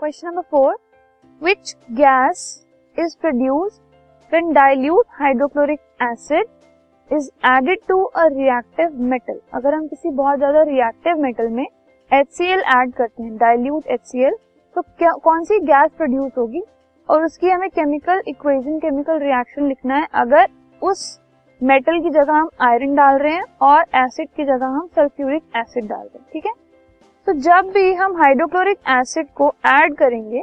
Question number four which gas is produce when dilute hydrochloric acid is added to a reactive metal अगर हम किसी बहुत ज़्यादा reactive metal में HCl add करते हैं डाइल्यूट HCl तो क्या, कौन सी गैस प्रोड्यूस होगी? और उसकी हमें केमिकल इक्वेशन केमिकल रिएक्शन लिखना है। अगर उस मेटल की जगह हम आयरन डाल रहे हैं और एसिड की जगह हम सल्फ्यूरिक एसिड डाल रहे हैं, ठीक है? तो जब भी हम हाइड्रोक्लोरिक एसिड को ऐड करेंगे,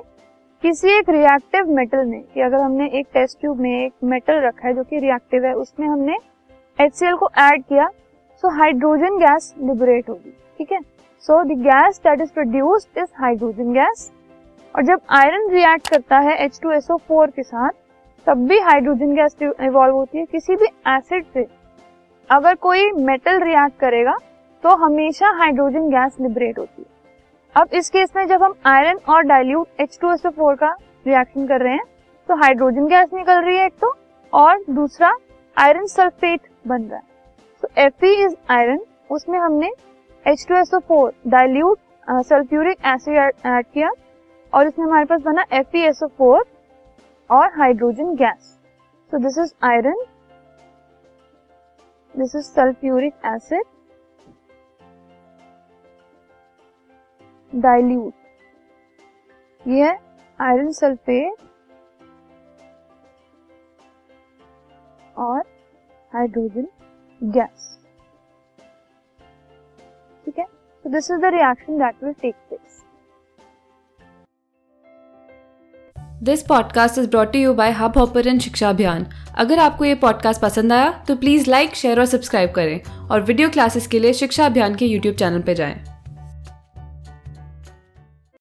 किसी एक रिएक्टिव मेटल में कि अगर हमने एक टेस्ट ट्यूब में एक मेटल रखा है जो कि रिएक्टिव है, उसमें हमने HCl को ऐड किया सो हाइड्रोजन गैस लिबरेट होगी, ठीक है? So the gas that is produced is hydrogen gas और जब आयरन रिएक्ट करता है H2SO4 के साथ, तब भी हाइड्रोजन गैस इवॉल्व होती है किसी भी एसिड से। अगर कोई मेटल रिएक्ट करेगा तो हमेशा हाइड्रोजन गैस लिबरेट होती है। अब इस केस में जब हम आयरन और डाइल्यूट H2SO4 का रिएक्शन कर रहे हैं तो हाइड्रोजन गैस निकल रही है एक तो और दूसरा आयरन सल्फेट बन रहा है। तो Fe इज़ आयरन उसमें हमने H2SO4 dilute sulphuric acid add किया, और इसमें हमारे पास बना एफ़ FeSO4 और hydrogen gas so this is iron this is sulphuric acid dilute ये है आयरन सल्फेट और हाइड्रोजन गैस ठीक है? so this is the reaction that will take place this podcast is brought you by Hub Hopper Shiksha Abhiyan अगर आपको ये podcast पसंद आया तो प्लीज़ लाइक शेयर और सब्सक्राइब करें और वीडियो क्लासेस के लिए शिक्षा अभियान के यूट्यूब चैनल पर जाएँ।